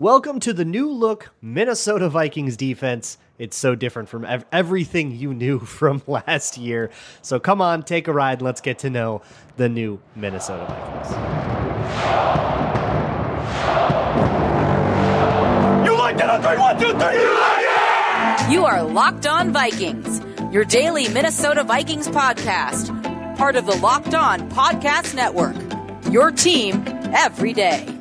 Welcome to the new look Minnesota Vikings defense. It's so different from ev- everything you knew from last year. So come on, take a ride. Let's get to know the new Minnesota Vikings. You like that on three? One, two, three. You like it? You are Locked On Vikings, your daily Minnesota Vikings podcast, part of the Locked On Podcast Network. Your team every day.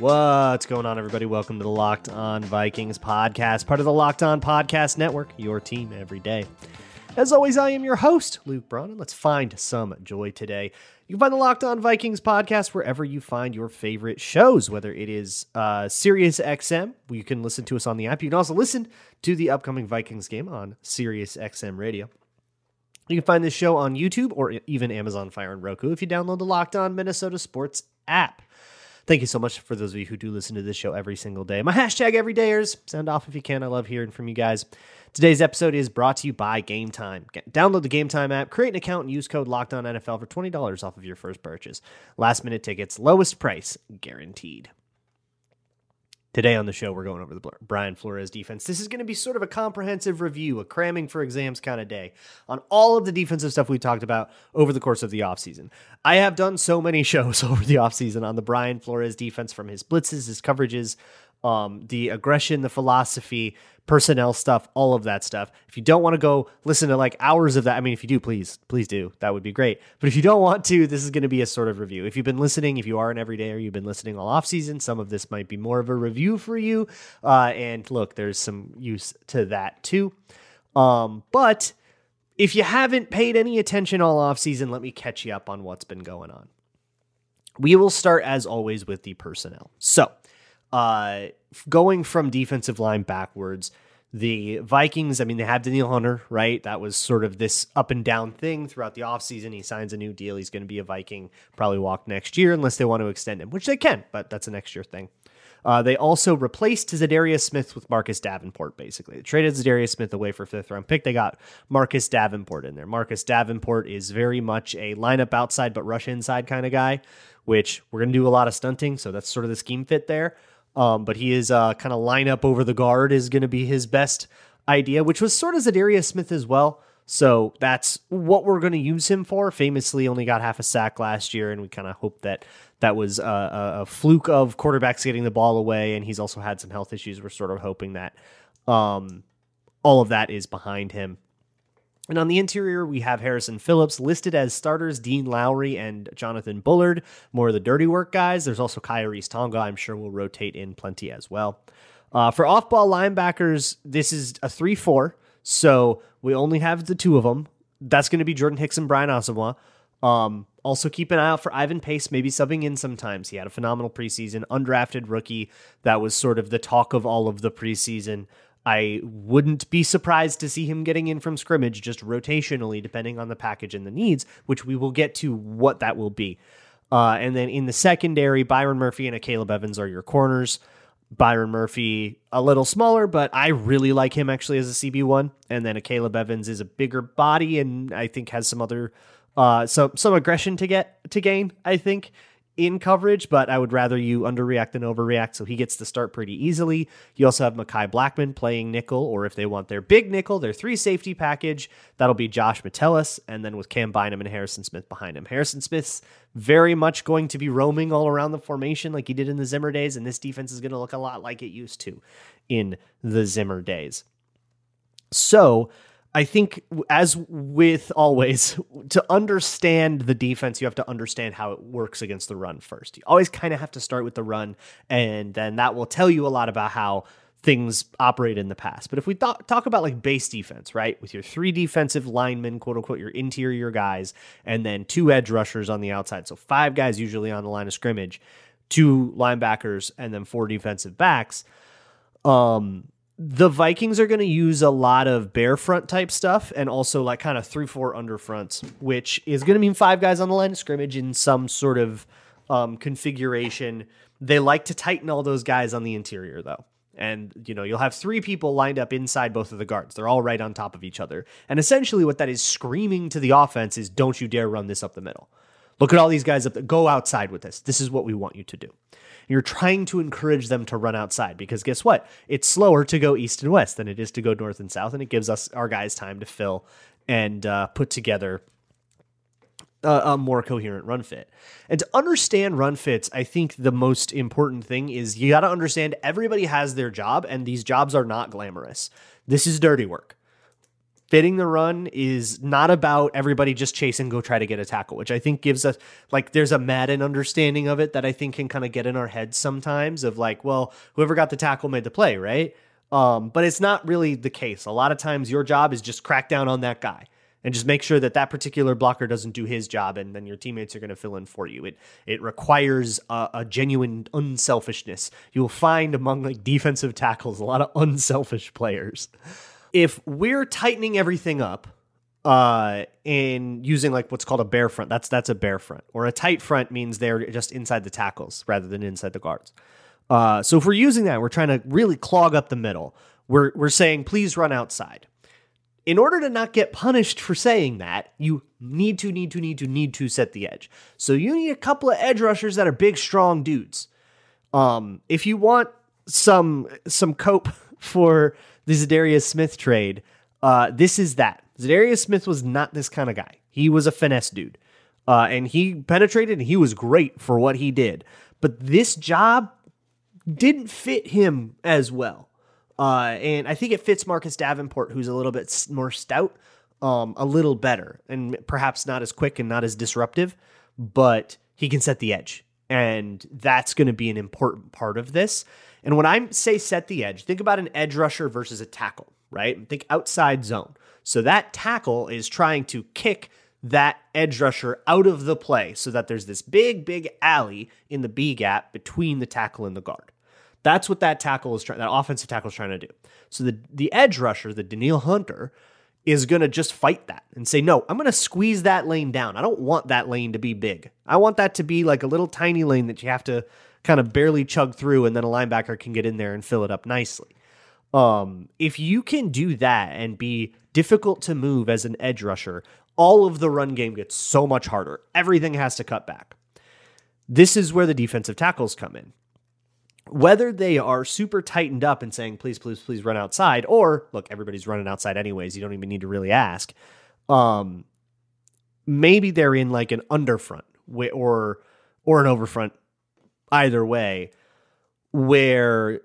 What's going on, everybody? Welcome to the Locked On Vikings podcast, part of the Locked On Podcast Network, your team every day. As always, I am your host, Luke Braun, and let's find some joy today. You can find the Locked On Vikings podcast wherever you find your favorite shows, whether it is uh, Sirius XM, you can listen to us on the app. You can also listen to the upcoming Vikings game on Sirius XM radio. You can find this show on YouTube or even Amazon Fire and Roku if you download the Locked On Minnesota Sports app. Thank you so much for those of you who do listen to this show every single day. My hashtag everydayers. Sound off if you can. I love hearing from you guys. Today's episode is brought to you by Game Time. Download the Game Time app, create an account, and use code LOCKEDONNFL for $20 off of your first purchase. Last minute tickets, lowest price guaranteed. Today on the show, we're going over the Brian Flores defense. This is going to be sort of a comprehensive review, a cramming for exams kind of day on all of the defensive stuff we talked about over the course of the offseason. I have done so many shows over the offseason on the Brian Flores defense from his blitzes, his coverages, um, the aggression, the philosophy, personnel stuff, all of that stuff. If you don't want to go listen to like hours of that, I mean, if you do, please, please do. That would be great. But if you don't want to, this is going to be a sort of review. If you've been listening, if you are an everyday or you've been listening all off season, some of this might be more of a review for you. Uh, and look, there's some use to that too. Um, but if you haven't paid any attention all off season, let me catch you up on what's been going on. We will start as always with the personnel. So, uh, going from defensive line backwards, the Vikings, I mean, they have Danielle Hunter, right? That was sort of this up and down thing throughout the offseason. He signs a new deal. He's going to be a Viking, probably walk next year unless they want to extend him, which they can, but that's a next year thing. Uh, they also replaced Za'Darius Smith with Marcus Davenport, basically. They traded Za'Darius Smith away for fifth round pick. They got Marcus Davenport in there. Marcus Davenport is very much a lineup outside but rush inside kind of guy, which we're going to do a lot of stunting. So that's sort of the scheme fit there. Um, but he is uh, kind of line up over the guard is going to be his best idea, which was sort of Za'Darius Smith as well. So that's what we're going to use him for. Famously, only got half a sack last year, and we kind of hope that that was a, a, fluke of quarterbacks getting the ball away. And he's also had some health issues. We're sort of hoping that um, all of that is behind him. And on the interior, we have Harrison Phillips listed as starters, Dean Lowry and Jonathan Bullard, more of the dirty work guys. There's also Khyiris Tonga, I'm sure will rotate in plenty as well. Uh, for off ball linebackers, this is a 3 4, so we only have the two of them. That's going to be Jordan Hicks and Brian Asamoah. Um, also, keep an eye out for Ivan Pace, maybe subbing in sometimes. He had a phenomenal preseason, undrafted rookie. That was sort of the talk of all of the preseason. I wouldn't be surprised to see him getting in from scrimmage just rotationally, depending on the package and the needs, which we will get to what that will be. Uh, and then in the secondary, Byron Murphy and Akayleb Evans are your corners. Byron Murphy, a little smaller, but I really like him actually as a CB1. And then Akayleb Evans is a bigger body and I think has some other uh some some aggression to get to gain, I think in coverage, but I would rather you underreact than overreact. So he gets to start pretty easily. You also have Mekhi Blackman playing nickel, or if they want their big nickel, their three safety package, that'll be Josh Metellus, and then with Cam Bynum and Harrison Smith behind him. Harrison Smith's very much going to be roaming all around the formation like he did in the Zimmer days, and this defense is going to look a lot like it used to in the Zimmer days. So I think, as with always, to understand the defense, you have to understand how it works against the run first. You always kind of have to start with the run, and then that will tell you a lot about how things operate in the past. But if we th- talk about like base defense, right, with your three defensive linemen, quote unquote, your interior guys, and then two edge rushers on the outside, so five guys usually on the line of scrimmage, two linebackers, and then four defensive backs. Um, the Vikings are going to use a lot of bare front type stuff and also like kind of three four under fronts, which is going to mean five guys on the line of scrimmage in some sort of um, configuration. They like to tighten all those guys on the interior though. And you know, you'll have three people lined up inside both of the guards. They're all right on top of each other. And essentially what that is screaming to the offense is don't you dare run this up the middle. Look at all these guys up there. Go outside with this. This is what we want you to do. You're trying to encourage them to run outside because guess what? It's slower to go east and west than it is to go north and south, and it gives us our guys time to fill and uh, put together a, a, more coherent run fit. And to understand run fits, I think the most important thing is you got to understand everybody has their job, and these jobs are not glamorous. This is dirty work fitting the run is not about everybody just chase and go try to get a tackle, which I think gives us like there's a Madden understanding of it that I think can kind of get in our heads sometimes of like, well, whoever got the tackle made the play, right? Um, but it's not really the case. A lot of times your job is just crack down on that guy and just make sure that that particular blocker doesn't do his job and then your teammates are going to fill in for you. It it requires a, a genuine unselfishness. You will find among like defensive tackles a lot of unselfish players if we're tightening everything up uh in using like what's called a bare front that's that's a bare front or a tight front means they're just inside the tackles rather than inside the guards. Uh so if we're using that we're trying to really clog up the middle. We're we're saying please run outside. In order to not get punished for saying that you need to need to need to need to set the edge. So you need a couple of edge rushers that are big strong dudes. Um if you want some some cope for the Za'Darius Smith trade, uh, this is that. Za'Darius Smith was not this kind of guy. He was a finesse dude. Uh, and he penetrated and he was great for what he did. But this job didn't fit him as well. Uh, and I think it fits Marcus Davenport, who's a little bit more stout, um, a little better, and perhaps not as quick and not as disruptive, but he can set the edge. And that's going to be an important part of this. And when I say set the edge, think about an edge rusher versus a tackle, right? Think outside zone. So that tackle is trying to kick that edge rusher out of the play so that there's this big, big alley in the B gap between the tackle and the guard. That's what that tackle is trying, that offensive tackle is trying to do. So the, the edge rusher, the Danielle Hunter, is going to just fight that and say, no, I'm going to squeeze that lane down. I don't want that lane to be big. I want that to be like a little tiny lane that you have to kind of barely chug through, and then a linebacker can get in there and fill it up nicely. Um, if you can do that and be difficult to move as an edge rusher, all of the run game gets so much harder. Everything has to cut back. This is where the defensive tackles come in. Whether they are super tightened up and saying, please, please, please run outside, or look, everybody's running outside anyways, you don't even need to really ask. Um, maybe they're in like an underfront or or an overfront either way, where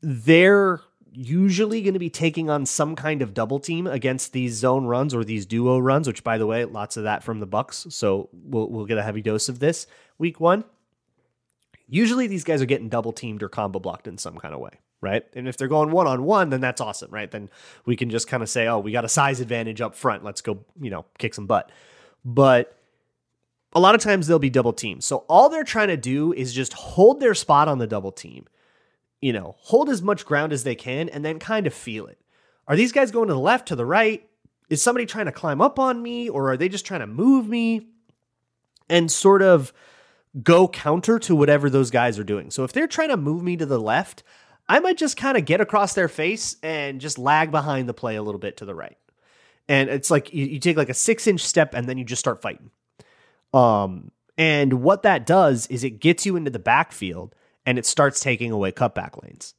they're usually going to be taking on some kind of double team against these zone runs or these duo runs, which by the way, lots of that from the Bucks. So we'll we'll get a heavy dose of this week one. Usually these guys are getting double teamed or combo blocked in some kind of way, right? And if they're going one on one, then that's awesome, right? Then we can just kind of say, oh, we got a size advantage up front. Let's go, you know, kick some butt. But a lot of times they'll be double teamed. So all they're trying to do is just hold their spot on the double team. You know, hold as much ground as they can and then kind of feel it. Are these guys going to the left, to the right? Is somebody trying to climb up on me or are they just trying to move me? And sort of go counter to whatever those guys are doing. So if they're trying to move me to the left, I might just kind of get across their face and just lag behind the play a little bit to the right. And it's like you, you take like a six inch step and then you just start fighting. Um, and what that does is it gets you into the backfield and it starts taking away cutback lanes.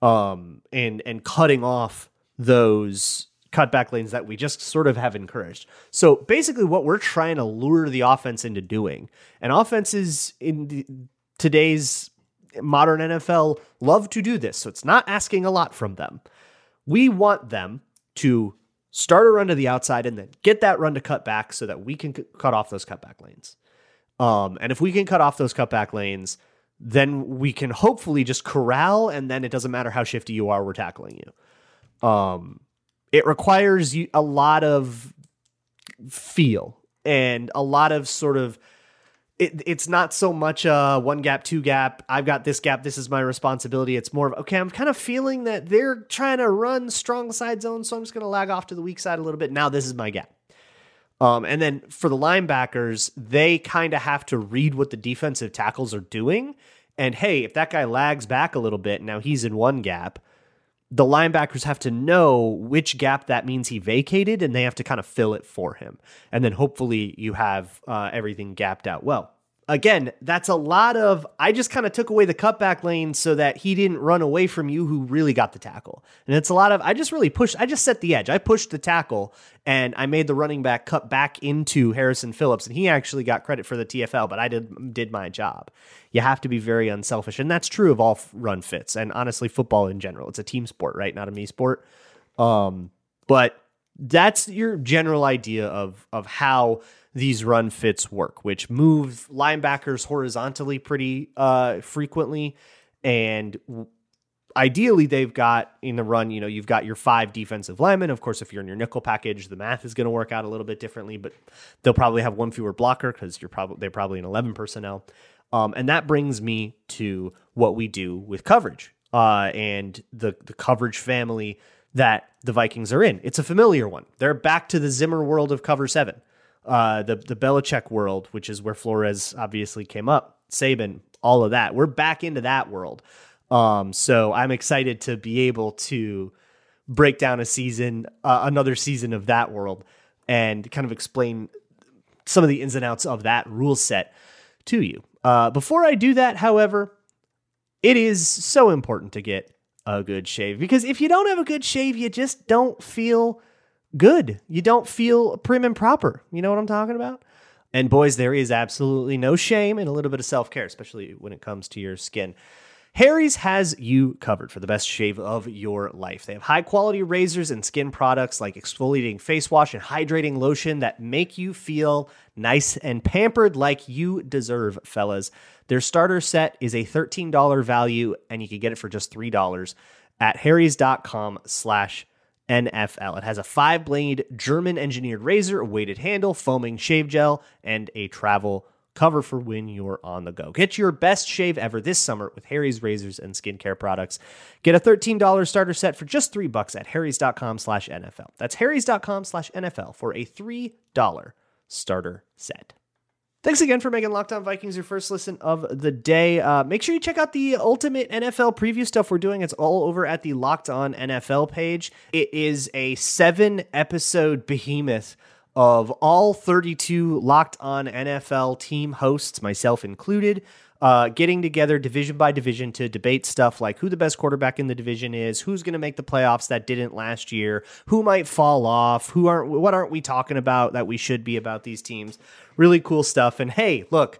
Um, and and cutting off those cutback lanes that we just sort of have encouraged. So basically, what we're trying to lure the offense into doing, and offenses in the, today's modern NFL love to do this. So it's not asking a lot from them. We want them to start a run to the outside, and then get that run to cut back so that we can c- cut off those cutback lanes. Um, and if we can cut off those cutback lanes, then we can hopefully just corral, and then it doesn't matter how shifty you are, we're tackling you. Um, it requires you a lot of feel and a lot of sort of it, it's not so much a one gap, two gap. I've got this gap. This is my responsibility. It's more of okay. I'm kind of feeling that they're trying to run strong side zone, so I'm just going to lag off to the weak side a little bit. Now this is my gap. Um, and then for the linebackers, they kind of have to read what the defensive tackles are doing. And hey, if that guy lags back a little bit, now he's in one gap. The linebackers have to know which gap that means he vacated and they have to kind of fill it for him. And then hopefully you have uh, everything gapped out well again, that's a lot of. I just kind of took away the cutback lane so that he didn't run away from you who really got the tackle. And it's a lot of. I just really pushed. I just set the edge. I pushed the tackle and I made the running back cut back into Harrison Phillips, and he actually got credit for the TFL, but I did did my job. You have to be very unselfish, and that's true of all run fits, and honestly, football in general. It's a team sport, right? Not a me sport. Um, but that's your general idea of of how these run fits work, which move linebackers horizontally pretty uh, frequently. And ideally, they've got in the run, you know, you've got your five defensive linemen. Of course, if you're in your nickel package, the math is going to work out a little bit differently, but they'll probably have one fewer blocker because you're probably they're probably in 11 personnel. Um, and that brings me to what we do with coverage uh, and the the coverage family that the Vikings are in. It's a familiar one. They're back to the Zimmer world of cover seven uh, the the Belichick world, which is where Flores obviously came up, Saban, all of that. We're back into that world. Um, so I'm excited to be able to break down a season, uh, another season of that world, and kind of explain some of the ins and outs of that rule set to you. Uh, before I do that, however, it is so important to get a good shave because if you don't have a good shave, you just don't feel good. You don't feel prim and proper. You know what I'm talking about? And boys, there is absolutely no shame in a little bit of self care, especially when it comes to your skin. Harry's has you covered for the best shave of your life. They have high quality razors and skin products like exfoliating face wash and hydrating lotion that make you feel nice and pampered like you deserve, fellas. Their starter set is a $13 value and you can get it for just $3 at harrys.com slash NFL. It has a five blade German engineered razor, a weighted handle, foaming shave gel, and a travel cover for when you're on the go. Get your best shave ever this summer with Harry's razors and skincare products. Get a $13 starter set for just three bucks at harrys.com slash NFL. That's harrys.com slash NFL for a $3 starter set. Thanks again for making Locked On Vikings your first listen of the day. Uh, make sure you check out the ultimate NFL preview stuff we're doing. It's all over at the Locked On NFL page. It is a seven episode behemoth of all 32 Locked On NFL team hosts, myself included uh, getting together division by division to debate stuff like who the best quarterback in the division is, who's going to make the playoffs that didn't last year, who might fall off, who aren't, what aren't we talking about that we should be about these teams. Really cool stuff. And hey, look,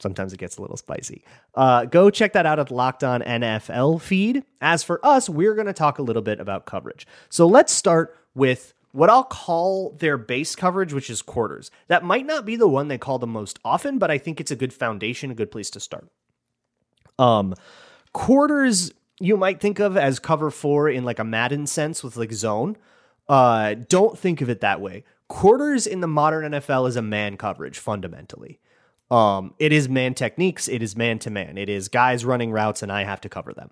sometimes it gets a little spicy. Uh, go check that out at the Locked On NFL feed. As for us, we're going to talk a little bit about coverage. So let's start with what I'll call their base coverage, which is quarters. That might not be the one they call the most often, but I think it's a good foundation, a good place to start. Um, quarters you might think of as cover four in like a Madden sense with like zone. Uh, don't think of it that way. Quarters in the modern NFL is a man coverage fundamentally. Um, it is man techniques, it is man to man, it is guys running routes, and I have to cover them.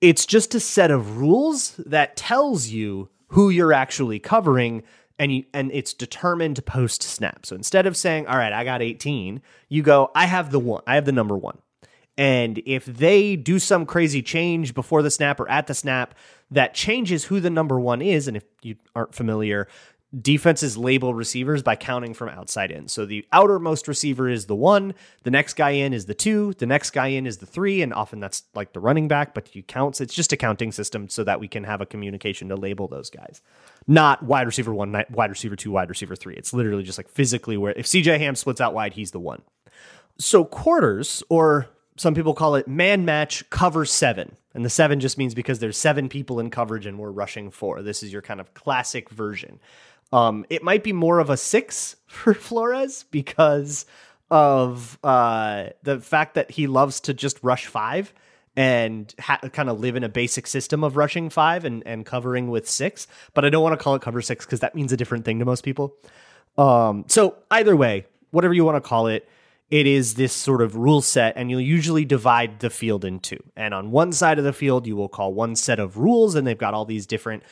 It's just a set of rules that tells you who you're actually covering and you, and it's determined post snap. So instead of saying, "All right, I got 18," you go, "I have the one. I have the number 1." And if they do some crazy change before the snap or at the snap that changes who the number 1 is and if you aren't familiar, defenses label receivers by counting from outside in. So the outermost receiver is the one, the next guy in is the two, the next guy in is the three, and often that's like the running back, but you counts. It's just a counting system so that we can have a communication to label those guys. Not wide receiver one, wide receiver two, wide receiver three. It's literally just like physically where if CJ Ham splits out wide, he's the one. So quarters, or some people call it man match cover seven. And the seven just means because there's seven people in coverage and we're rushing four. This is your kind of classic version. Um, it might be more of a six for Flores because of uh, the fact that he loves to just rush five and ha- kind of live in a basic system of rushing five and, and covering with six. But I don't want to call it cover six because that means a different thing to most people. Um, so either way, whatever you want to call it, it is this sort of rule set, and you'll usually divide the field in two. And on one side of the field, you will call one set of rules, and they've got all these different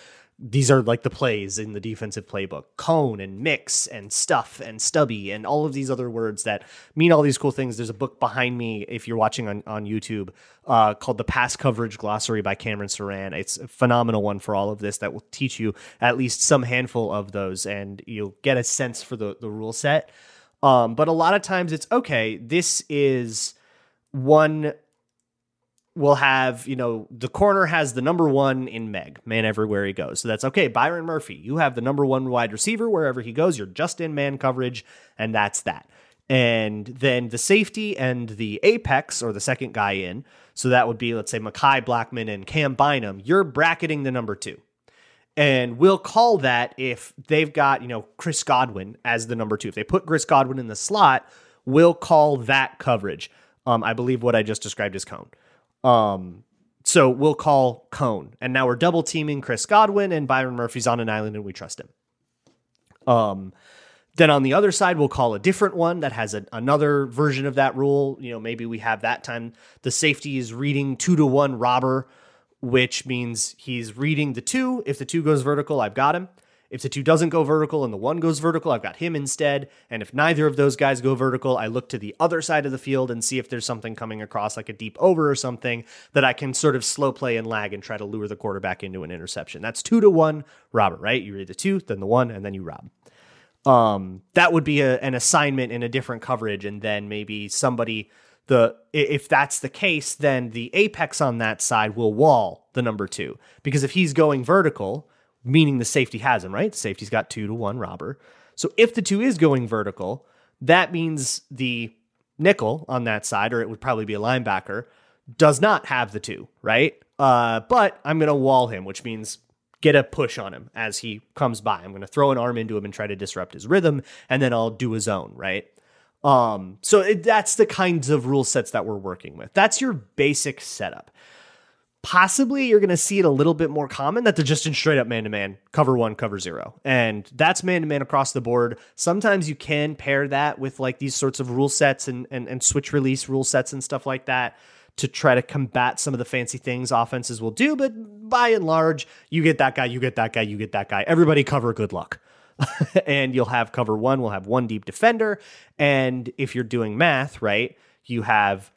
these are like the plays in the defensive playbook. Cone and mix and stuff and stubby and all of these other words that mean all these cool things. There's a book behind me if you're watching on, on youtube uh, called the pass coverage glossary by cameron soran. It's a phenomenal one for all of this that will teach you at least some handful of those and you'll get a sense for the, the rule set. Um, but a lot of times it's okay this is one will have, you know, the corner has the number one in Meg, man everywhere he goes. So that's okay. Byron Murphy, you have the number one wide receiver wherever he goes. You're just in man coverage, and that's that. And then the safety and the apex, or the second guy in, so that would be, let's say, Mekhi Blackman and Cam Bynum, you're bracketing the number two. And we'll call that if they've got, you know, Chris Godwin as the number two. If they put Chris Godwin in the slot, we'll call that coverage. Um, I believe what I just described is cone. Um, so we'll call Cone. And now we're double teaming Chris Godwin and Byron Murphy's on an island and we trust him. Um, then on the other side, we'll call a different one that has a, another version of that rule. You know, maybe we have that time the safety is reading two to one robber, which means he's reading the two. If the two goes vertical, I've got him. If the two doesn't go vertical and the one goes vertical, I've got him instead. And if neither of those guys go vertical, I look to the other side of the field and see if there's something coming across, like a deep over or something, that I can sort of slow play and lag and try to lure the quarterback into an interception. That's two to one robber, right? You read the two, then the one, and then you rob. Um, that would be a, an assignment in a different coverage, and then maybe somebody the if that's the case, then the apex on that side will wall the number two because if he's going vertical, meaning the safety has him, right? The safety's got two to one robber. So if the two is going vertical, that means the nickel on that side, or it would probably be a linebacker, does not have the two, right? Uh, but I'm going to wall him, which means get a push on him as he comes by. I'm going to throw an arm into him and try to disrupt his rhythm, and then I'll do a zone, right? Um, so it, that's the kinds of rule sets that we're working with. That's your basic setup. Possibly you're going to see it a little bit more common that they're just in straight up man to man, cover one, cover zero. And that's man to man across the board. Sometimes you can pair that with like these sorts of rule sets and, and, and switch release rule sets and stuff like that to try to combat some of the fancy things offenses will do. But by and large, you get that guy, you get that guy, you get that guy. Everybody cover good luck. and you'll have cover one, we'll have one deep defender. And if you're doing math, right, you have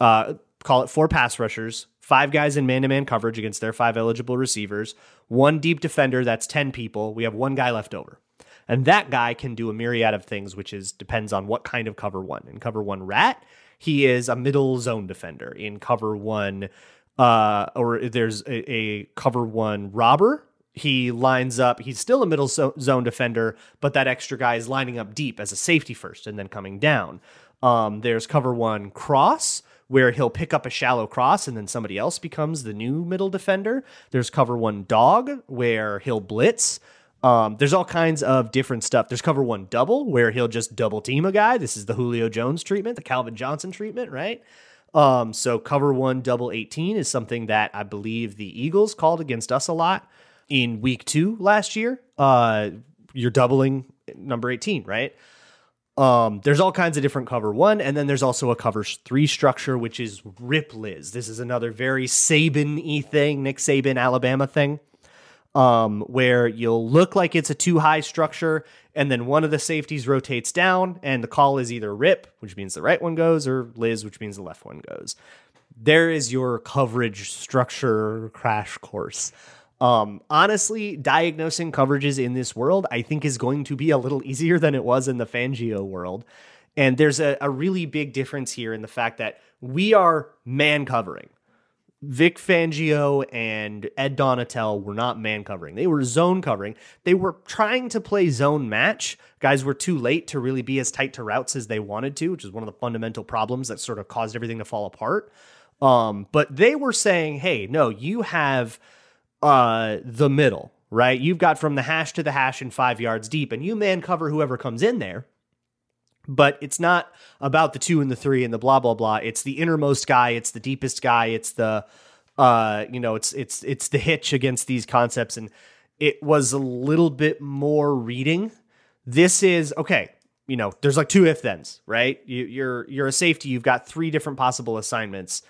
uh, call it four pass rushers, five guys in man to man coverage against their five eligible receivers, one deep defender, that's 10 people. We have one guy left over. And that guy can do a myriad of things, which is depends on what kind of cover one. In cover one rat, he is a middle zone defender. In cover one, uh, or there's a, a cover one robber, he lines up. He's still a middle zone defender, but that extra guy is lining up deep as a safety first and then coming down. Um, there's cover one cross, where he'll pick up a shallow cross and then somebody else becomes the new middle defender. There's cover one dog where he'll blitz. Um, there's all kinds of different stuff. There's cover one double where he'll just double team a guy. This is the Julio Jones treatment, the Calvin Johnson treatment, right? Um, so cover one double 18 is something that I believe the Eagles called against us a lot in week two last year. Uh, you're doubling number 18, right? Um, there's all kinds of different cover one, and then there's also a cover three structure, which is Rip Liz. This is another very Saban y thing, Nick Saban, Alabama thing, um, where you'll look like it's a two high structure, and then one of the safeties rotates down, and the call is either Rip, which means the right one goes, or Liz, which means the left one goes. There is your coverage structure crash course. Um, honestly, diagnosing coverages in this world, I think, is going to be a little easier than it was in the Fangio world. And there's a, a really big difference here in the fact that we are man covering. Vic Fangio and Ed Donatell were not man covering. They were zone covering. They were trying to play zone match. Guys were too late to really be as tight to routes as they wanted to, which is one of the fundamental problems that sort of caused everything to fall apart. Um, but they were saying, hey, no, you have uh, the middle, right? You've got from the hash to the hash and five yards deep, and you man cover whoever comes in there. But it's not about the two and the three and the blah blah blah. It's the innermost guy. It's the deepest guy. It's the, uh, you know, it's it's it's the hitch against these concepts, and it was a little bit more reading. This is okay. You know, there's like two if thens, right? You, you're you're a safety. You've got three different possible assignments.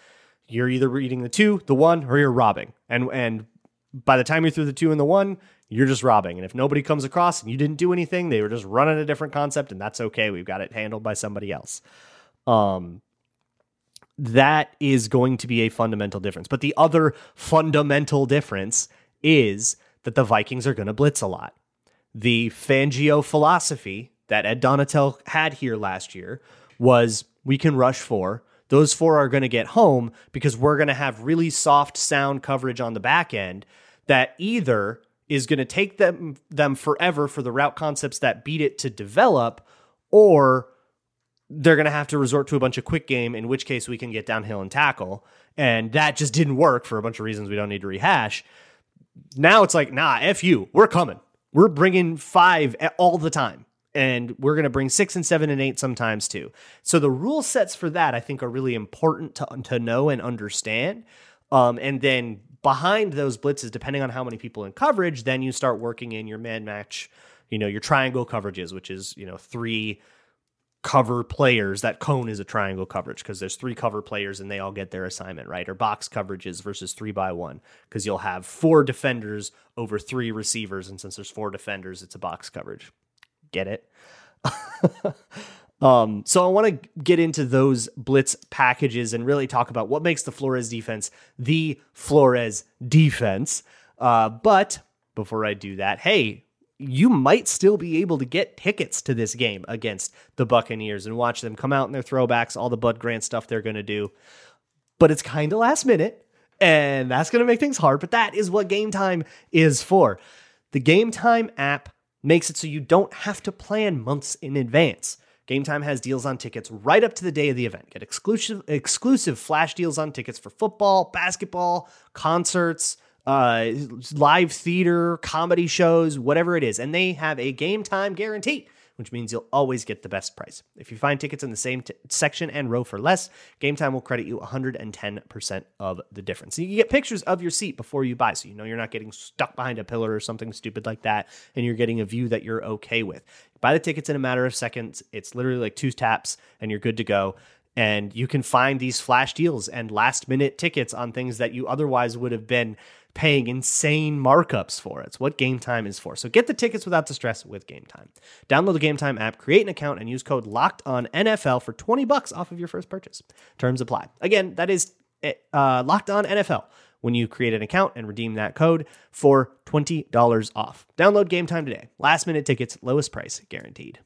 You're either reading the two, the one, or you're robbing. And and by the time you're through the two and the one, you're just robbing. And if nobody comes across and you didn't do anything, they were just running a different concept, and that's okay. We've got it handled by somebody else. Um, that is going to be a fundamental difference. But the other fundamental difference is that the Vikings are going to blitz a lot. The Fangio philosophy that Ed Donatell had here last year was we can rush four. Those four are going to get home because we're going to have really soft sound coverage on the back end that either is going to take them them forever for the route concepts that beat it to develop or they're going to have to resort to a bunch of quick game, in which case we can get downhill and tackle. And that just didn't work for a bunch of reasons we don't need to rehash. Now it's like, nah, F you. We're coming. We're bringing five all the time. And we're going to bring six and seven and eight sometimes too. So the rule sets for that, I think, are really important to, to know and understand. Um, and then behind those blitzes, depending on how many people in coverage, then you start working in your man match, you know, your triangle coverages, which is, you know, three cover players that cone is a triangle coverage because there's three cover players and they all get their assignment right or box coverages versus three by one because you'll have four defenders over three receivers and since there's four defenders it's a box coverage get it um, so i want to get into those blitz packages and really talk about what makes the flores defense the flores defense uh, but before i do that hey you might still be able to get tickets to this game against the Buccaneers and watch them come out in their throwbacks, all the Bud Grant stuff they're going to do. But it's kind of last minute, and that's going to make things hard. But that is what Game Time is for. The Game Time app makes it so you don't have to plan months in advance. Game Time has deals on tickets right up to the day of the event. Get exclusive exclusive flash deals on tickets for football, basketball, concerts, uh, live theater, comedy shows, whatever it is. And they have a game time guarantee, which means you'll always get the best price. If you find tickets in the same t- section and row for less, Game Time will credit you 110% of the difference. So you can get pictures of your seat before you buy, so you know you're not getting stuck behind a pillar or something stupid like that, and you're getting a view that you're okay with. Buy the tickets in a matter of seconds. It's literally like two taps, and you're good to go and you can find these flash deals and last minute tickets on things that you otherwise would have been paying insane markups for. It's what Game Time is for. So get the tickets without the stress with Game Time. Download the Game Time app, create an account, and use code Locked On NFL for twenty bucks off of your first purchase. Terms apply. Again, that is eh, uh, Locked On NFL when you create an account and redeem that code for $20 off. Download Game Time today. Last minute tickets, lowest price guaranteed.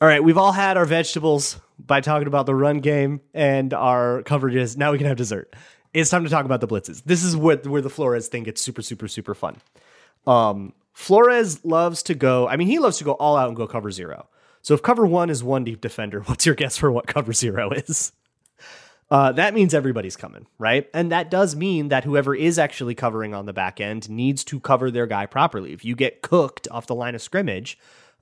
All right, we've all had our vegetables by talking about the run game and our coverages. Now we can have dessert it's time to talk about the blitzes. This is what where the Flores thing gets super, super, super fun. Um, Flores loves to go. I mean, he loves to go all out and go cover zero. So if cover one is one deep defender, what's your guess for what cover zero is? Uh, that means everybody's coming, right? And that does mean that whoever is actually covering on the back end needs to cover their guy properly. If you get cooked off the line of scrimmage,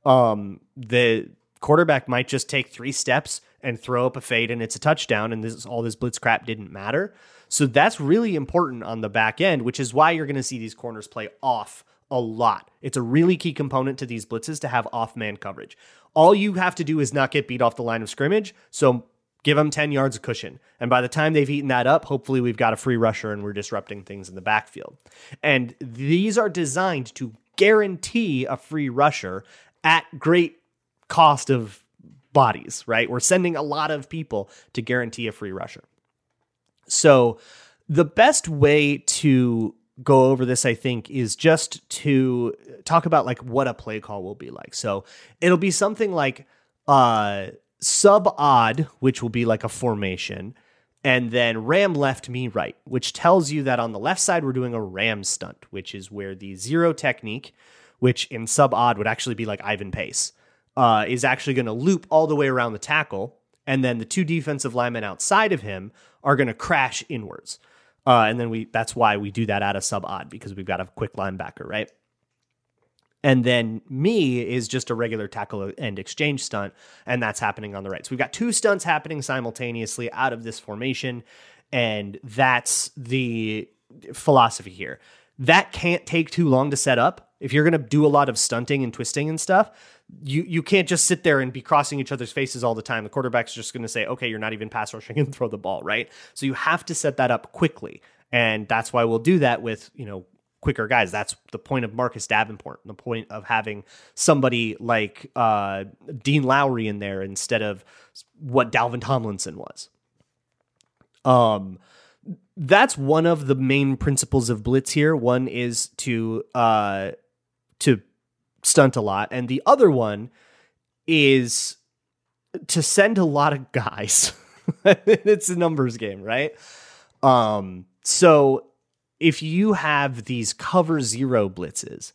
um, the quarterback might just take three steps and throw up a fade and it's a touchdown, and this all this blitz crap didn't matter. So that's really important on the back end, which is why you're going to see these corners play off a lot. It's a really key component to these blitzes to have off man coverage. All you have to do is not get beat off the line of scrimmage. So give them 10 yards of cushion. And by the time they've eaten that up, hopefully we've got a free rusher and we're disrupting things in the backfield. And these are designed to guarantee a free rusher at great cost of bodies, right? We're sending a lot of people to guarantee a free rusher. So, the best way to go over this, I think, is just to talk about like what a play call will be like. So, it'll be something like uh, sub odd, which will be like a formation, and then ram left, me right, which tells you that on the left side, we're doing a ram stunt, which is where the zero technique, which in sub odd would actually be like Ivan Pace, uh, is actually going to loop all the way around the tackle. And then the two defensive linemen outside of him are going to crash inwards. Uh, and then we that's why we do that out of sub odd because we've got a quick linebacker, right? And then me is just a regular tackle and exchange stunt, and that's happening on the right. So we've got two stunts happening simultaneously out of this formation, and that's the philosophy here. That can't take too long to set up. If you're going to do a lot of stunting and twisting and stuff, you you can't just sit there and be crossing each other's faces all the time. The quarterback's just going to say, "Okay, you're not even pass rushing and throw the ball," right? So you have to set that up quickly, and that's why we'll do that with you know quicker guys. That's the point of Marcus Davenport, the point of having somebody like uh, Dean Lowry in there instead of what Dalvin Tomlinson was. Um, that's one of the main principles of blitz here. One is to uh, to stunt a lot, and the other one is to send a lot of guys. it's a numbers game, right? Um, so if you have these cover zero blitzes,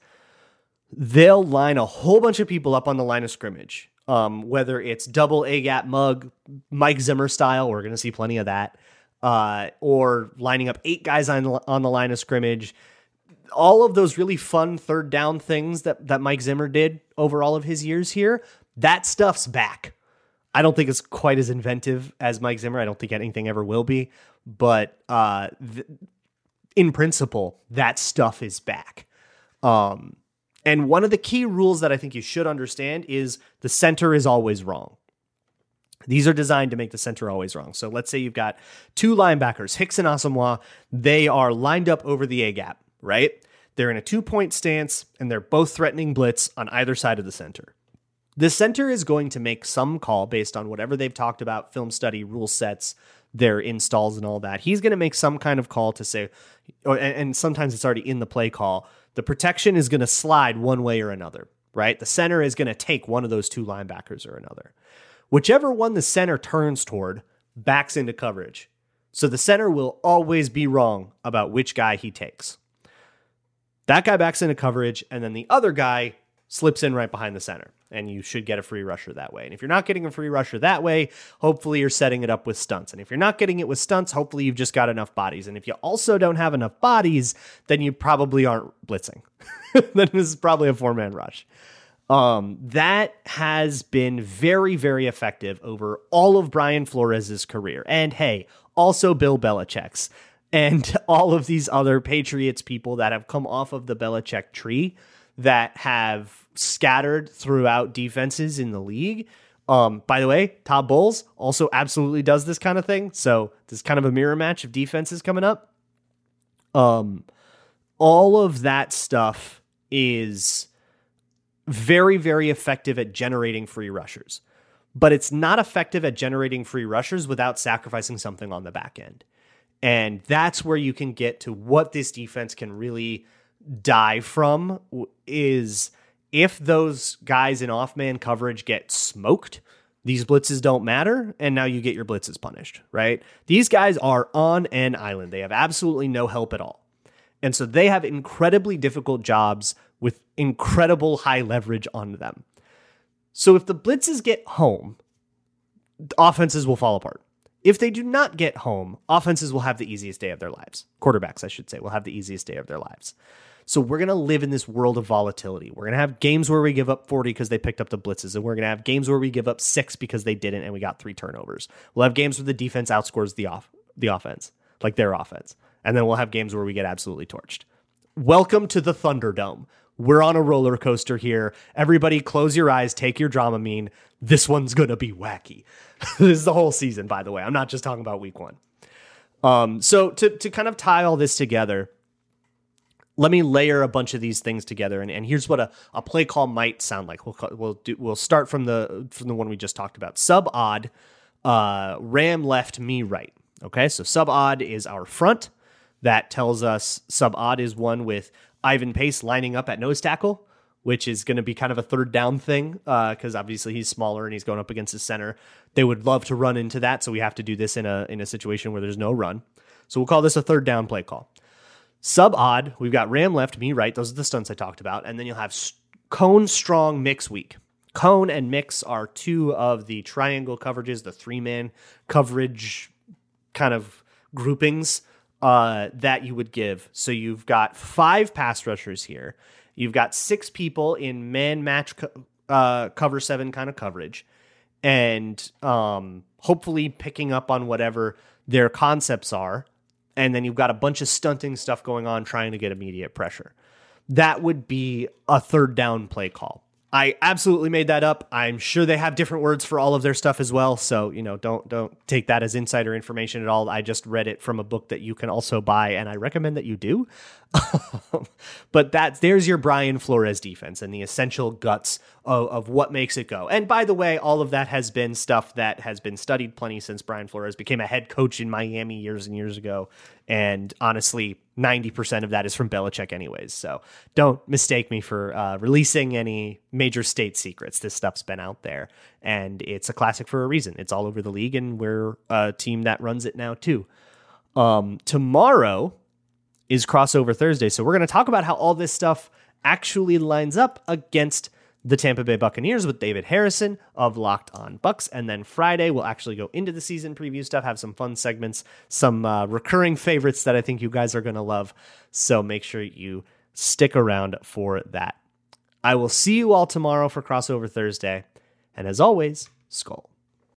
they'll line a whole bunch of people up on the line of scrimmage. Um, whether it's double A gap mug, Mike Zimmer style, we're going to see plenty of that, uh, or lining up eight guys on, on the line of scrimmage. All of those really fun third down things that, that Mike Zimmer did over all of his years here, that stuff's back. I don't think it's quite as inventive as Mike Zimmer. I don't think anything ever will be, but uh, th- in principle, that stuff is back. Um, and one of the key rules that I think you should understand is the center is always wrong. These are designed to make the center always wrong. So let's say you've got two linebackers, Hicks and Asamoah. They are lined up over the A gap, right? They're in a two point stance and they're both threatening blitz on either side of the center. The center is going to make some call based on whatever they've talked about, film study, rule sets, their installs, and all that. He's going to make some kind of call to say, or, and sometimes it's already in the play call. The protection is going to slide one way or another, right? The center is going to take one of those two linebackers or another. Whichever one the center turns toward backs into coverage. So the center will always be wrong about which guy he takes. That guy backs into coverage, and then the other guy slips in right behind the center and you should get a free rusher that way. And if you're not getting a free rusher that way, hopefully you're setting it up with stunts. And if you're not getting it with stunts, hopefully you've just got enough bodies. And if you also don't have enough bodies, then you probably aren't blitzing. then this is probably a four man rush. Um, that has been very, very effective over all of Brian Flores' career. And hey, also Bill Belichick's and all of these other Patriots people that have come off of the Belichick tree that have scattered throughout defenses in the league. Um, by the way, Todd Bowles also absolutely does this kind of thing. So this kind of a mirror match of defenses coming up. Um, all of that stuff is very, very effective at generating free rushers, but it's not effective at generating free rushers without sacrificing something on the back end. And that's where you can get to what this defense can really die from is if those guys in off man coverage get smoked, these blitzes don't matter, and now you get your blitzes punished, right? These guys are on an island. They have absolutely no help at all. And so they have incredibly difficult jobs with incredible high leverage on them. So if the blitzes get home, offenses will fall apart. If they do not get home, offenses will have the easiest day of their lives. Quarterbacks, I should say, will have the easiest day of their lives. So we're going to live in this world of volatility. We're going to have games where we give up 40 because they picked up the blitzes, and we're going to have games where we give up six because they didn't and we got three turnovers. We'll have games where the defense outscores the off the offense, like their offense. And then we'll have games where we get absolutely torched. Welcome to the Thunderdome. We're on a roller coaster here. Everybody close your eyes, take your Dramamine. This one's going to be wacky. this is the whole season, by the way. I'm not just talking about week one. Um, so to, to kind of tie all this together, let me layer a bunch of these things together and, and here's what a, a play call might sound like we'll we'll do we'll start from the from the one we just talked about sub odd uh, ram left me right okay so sub odd is our front that tells us sub odd is one with ivan pace lining up at nose tackle which is going to be kind of a third down thing because uh, obviously he's smaller and he's going up against the center they would love to run into that so we have to do this in a in a situation where there's no run so we'll call this a third down play call Sub odd, we've got Ram left, me right. Those are the stunts I talked about. And then you'll have Cone strong mix weak. Cone and mix are two of the triangle coverages, the three man coverage kind of groupings uh, that you would give. So you've got five pass rushers here. You've got six people in man match co- uh, cover seven kind of coverage, and um, hopefully picking up on whatever their concepts are and then you've got a bunch of stunting stuff going on trying to get immediate pressure. That would be a third down play call. I absolutely made that up. I'm sure they have different words for all of their stuff as well. So, you know, don't don't take that as insider information at all. I just read it from a book that you can also buy, and I recommend that you do. but that there's your Brian Flores defense and the essential guts of, of what makes it go. And by the way, all of that has been stuff that has been studied plenty since Brian Flores became a head coach in Miami years and years ago. And honestly, 90% of that is from Belichick, anyways. So don't mistake me for uh, releasing any major state secrets. This stuff's been out there, and it's a classic for a reason. It's all over the league, and we're a team that runs it now, too. Um, tomorrow is crossover Thursday. So we're going to talk about how all this stuff actually lines up against the Tampa Bay Buccaneers with David Harrison of Locked On Bucs. And then Friday, we'll actually go into the season preview stuff, have some fun segments, some uh, recurring favorites that I think you guys are going to love. So make sure you stick around for that. I will see you all tomorrow for Crossover Thursday. And as always, Skol.